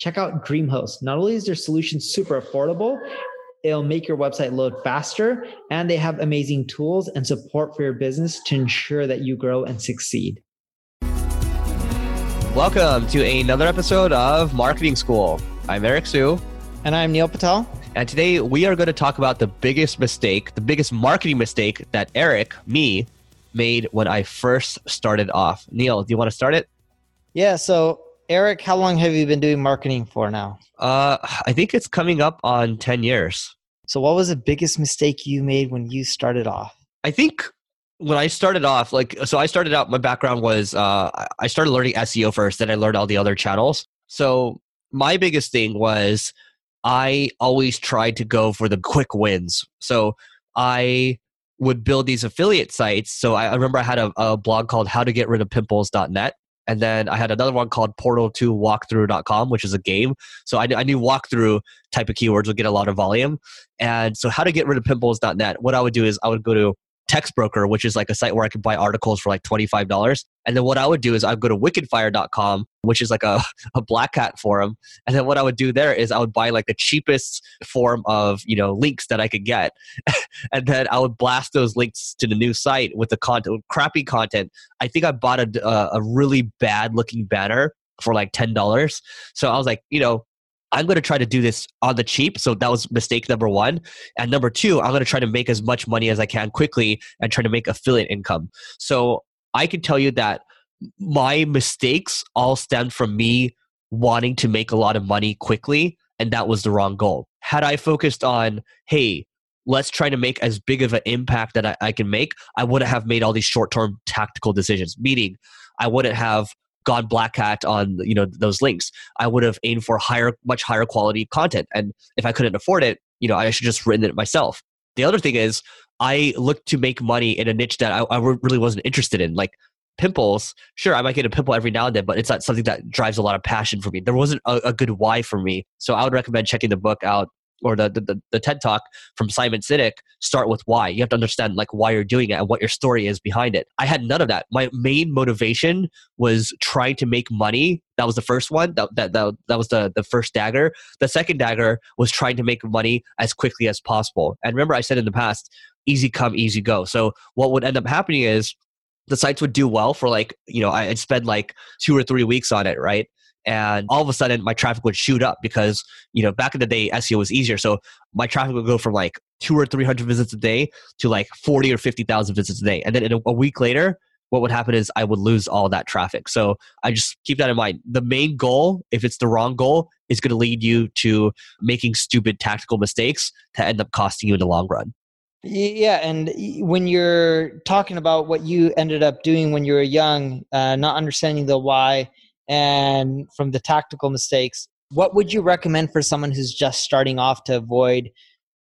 Check out DreamHost. Not only is their solution super affordable, it'll make your website load faster, and they have amazing tools and support for your business to ensure that you grow and succeed. Welcome to another episode of Marketing School. I'm Eric Siu. And I'm Neil Patel. And today we are going to talk about the biggest mistake, the biggest marketing mistake that Eric, me, made when I first started off. Neil, do you want to start it? Yeah. So, Eric, how long have you been doing marketing for now? Uh, I think it's coming up on 10 years. So, what was the biggest mistake you made when you started off? I think when I started off, like, so I started out, my background was uh, I started learning SEO first, then I learned all the other channels. So my biggest thing was I always tried to go for the quick wins. So I would build these affiliate sites. So I, I remember I had a, a blog called how And then I had another one called portal2walkthrough.com, which is a game. So I, I knew walkthrough type of keywords would get a lot of volume. And so how to get rid of pimples.net, what I would do is I would go to Textbroker, which is like a site where I could buy articles for like $25. And then what I would do is I'd go to wickedfire.com, which is like a, a black hat forum. And then what I would do there is I would buy like the cheapest form of, you know, links that I could get. and then I would blast those links to the new site with the content, crappy content. I think I bought a, a really bad looking banner for like $10. So I was like, you know, I'm going to try to do this on the cheap. So that was mistake number one. And number two, I'm going to try to make as much money as I can quickly and try to make affiliate income. So I can tell you that my mistakes all stemmed from me wanting to make a lot of money quickly. And that was the wrong goal. Had I focused on, hey, let's try to make as big of an impact that I, I can make, I wouldn't have made all these short term tactical decisions, meaning I wouldn't have gone black hat on you know those links i would have aimed for higher much higher quality content. And if i couldn't afford it you know i should just written it myself. The other thing is i looked to make money in a niche that i, I really wasn't interested in like pimples. Sure i might get a pimple every now and then but it's not something that drives a lot of passion for me. There wasn't a, a good why for me. So i would recommend checking the book out or the, the, the TED talk from Simon Sinek start with why. You have to understand like why you're doing it and what your story is behind it. I had none of that. My main motivation was trying to make money. That was the first one. That that that, that was the the first dagger. The second dagger was trying to make money as quickly as possible. And remember I said in the past, easy come, easy go. So what would end up happening is the sites would do well for like, you know, I'd spend like two or three weeks on it, right? And all of a sudden my traffic would shoot up because you know back in the day SEO was easier. So my traffic would go from like two or three hundred visits a day to like 40 or 50,000 visits a day. And then a, a week later what would happen is I would lose all that traffic. So I just keep that in mind. The main goal if it's the wrong goal is going to lead you to making stupid tactical mistakes to end up costing you in the long run. Yeah, and when you're talking about what you ended up doing when you were young, uh, not understanding the why, and from the tactical mistakes, what would you recommend for someone who's just starting off to avoid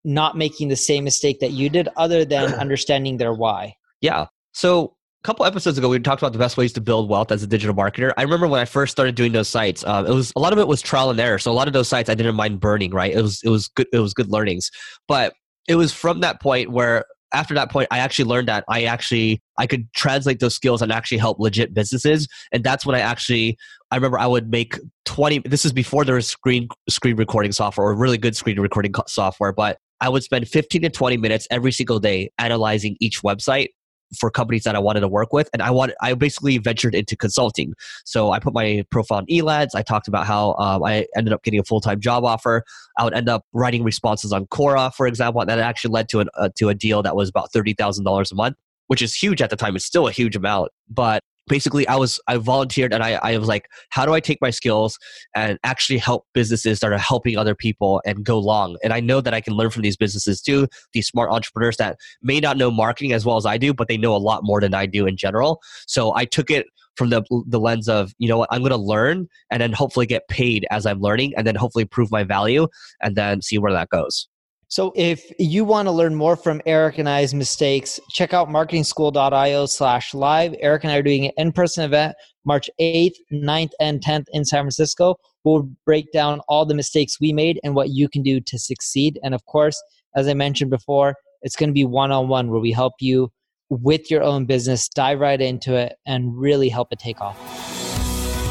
not making the same mistake that you did other than understanding their why? Yeah. So a couple episodes ago, we talked about the best ways to build wealth as a digital marketer. I remember when I first started doing those sites, um, it was a lot of it was trial and error. So a lot of those sites I didn't mind burning. Right, it was it was good. It was good learnings, but it was from that point where after that point i actually learned that i actually i could translate those skills and actually help legit businesses. And that's when i actually i remember i would make 20 this is before there was screen screen recording software or really good screen recording software but i would spend 15 to 20 minutes every single day analyzing each website for companies that I wanted to work with. And I wanted, I basically ventured into consulting. So I put my profile on Elance. I talked about how um, I ended up getting a full time job offer. I would end up writing responses on Quora, for example, and that actually led to an, uh, to a deal that was about thirty thousand dollars a month, which is huge at the time. It's still a huge amount, but basically i was i volunteered and I, I was like how do i take my skills and actually help businesses that are helping other people and go long? And i know that i can learn from these businesses too these smart entrepreneurs that may not know marketing as well as i do but they know a lot more than i do in general. So i took it from the the lens of you know what? I'm going to learn and then hopefully get paid as I'm learning and then hopefully prove my value and then see where that goes. So if you want to learn more from Eric and I's mistakes, check out marketingschool.io slash live. Eric and I are doing an in-person event March 8th, 9th, and 10th in San Francisco. We'll break down all the mistakes we made and what you can do to succeed. And of course, as I mentioned before, it's going to be one-on-one where we help you with your own business, dive right into it, and really help it take off.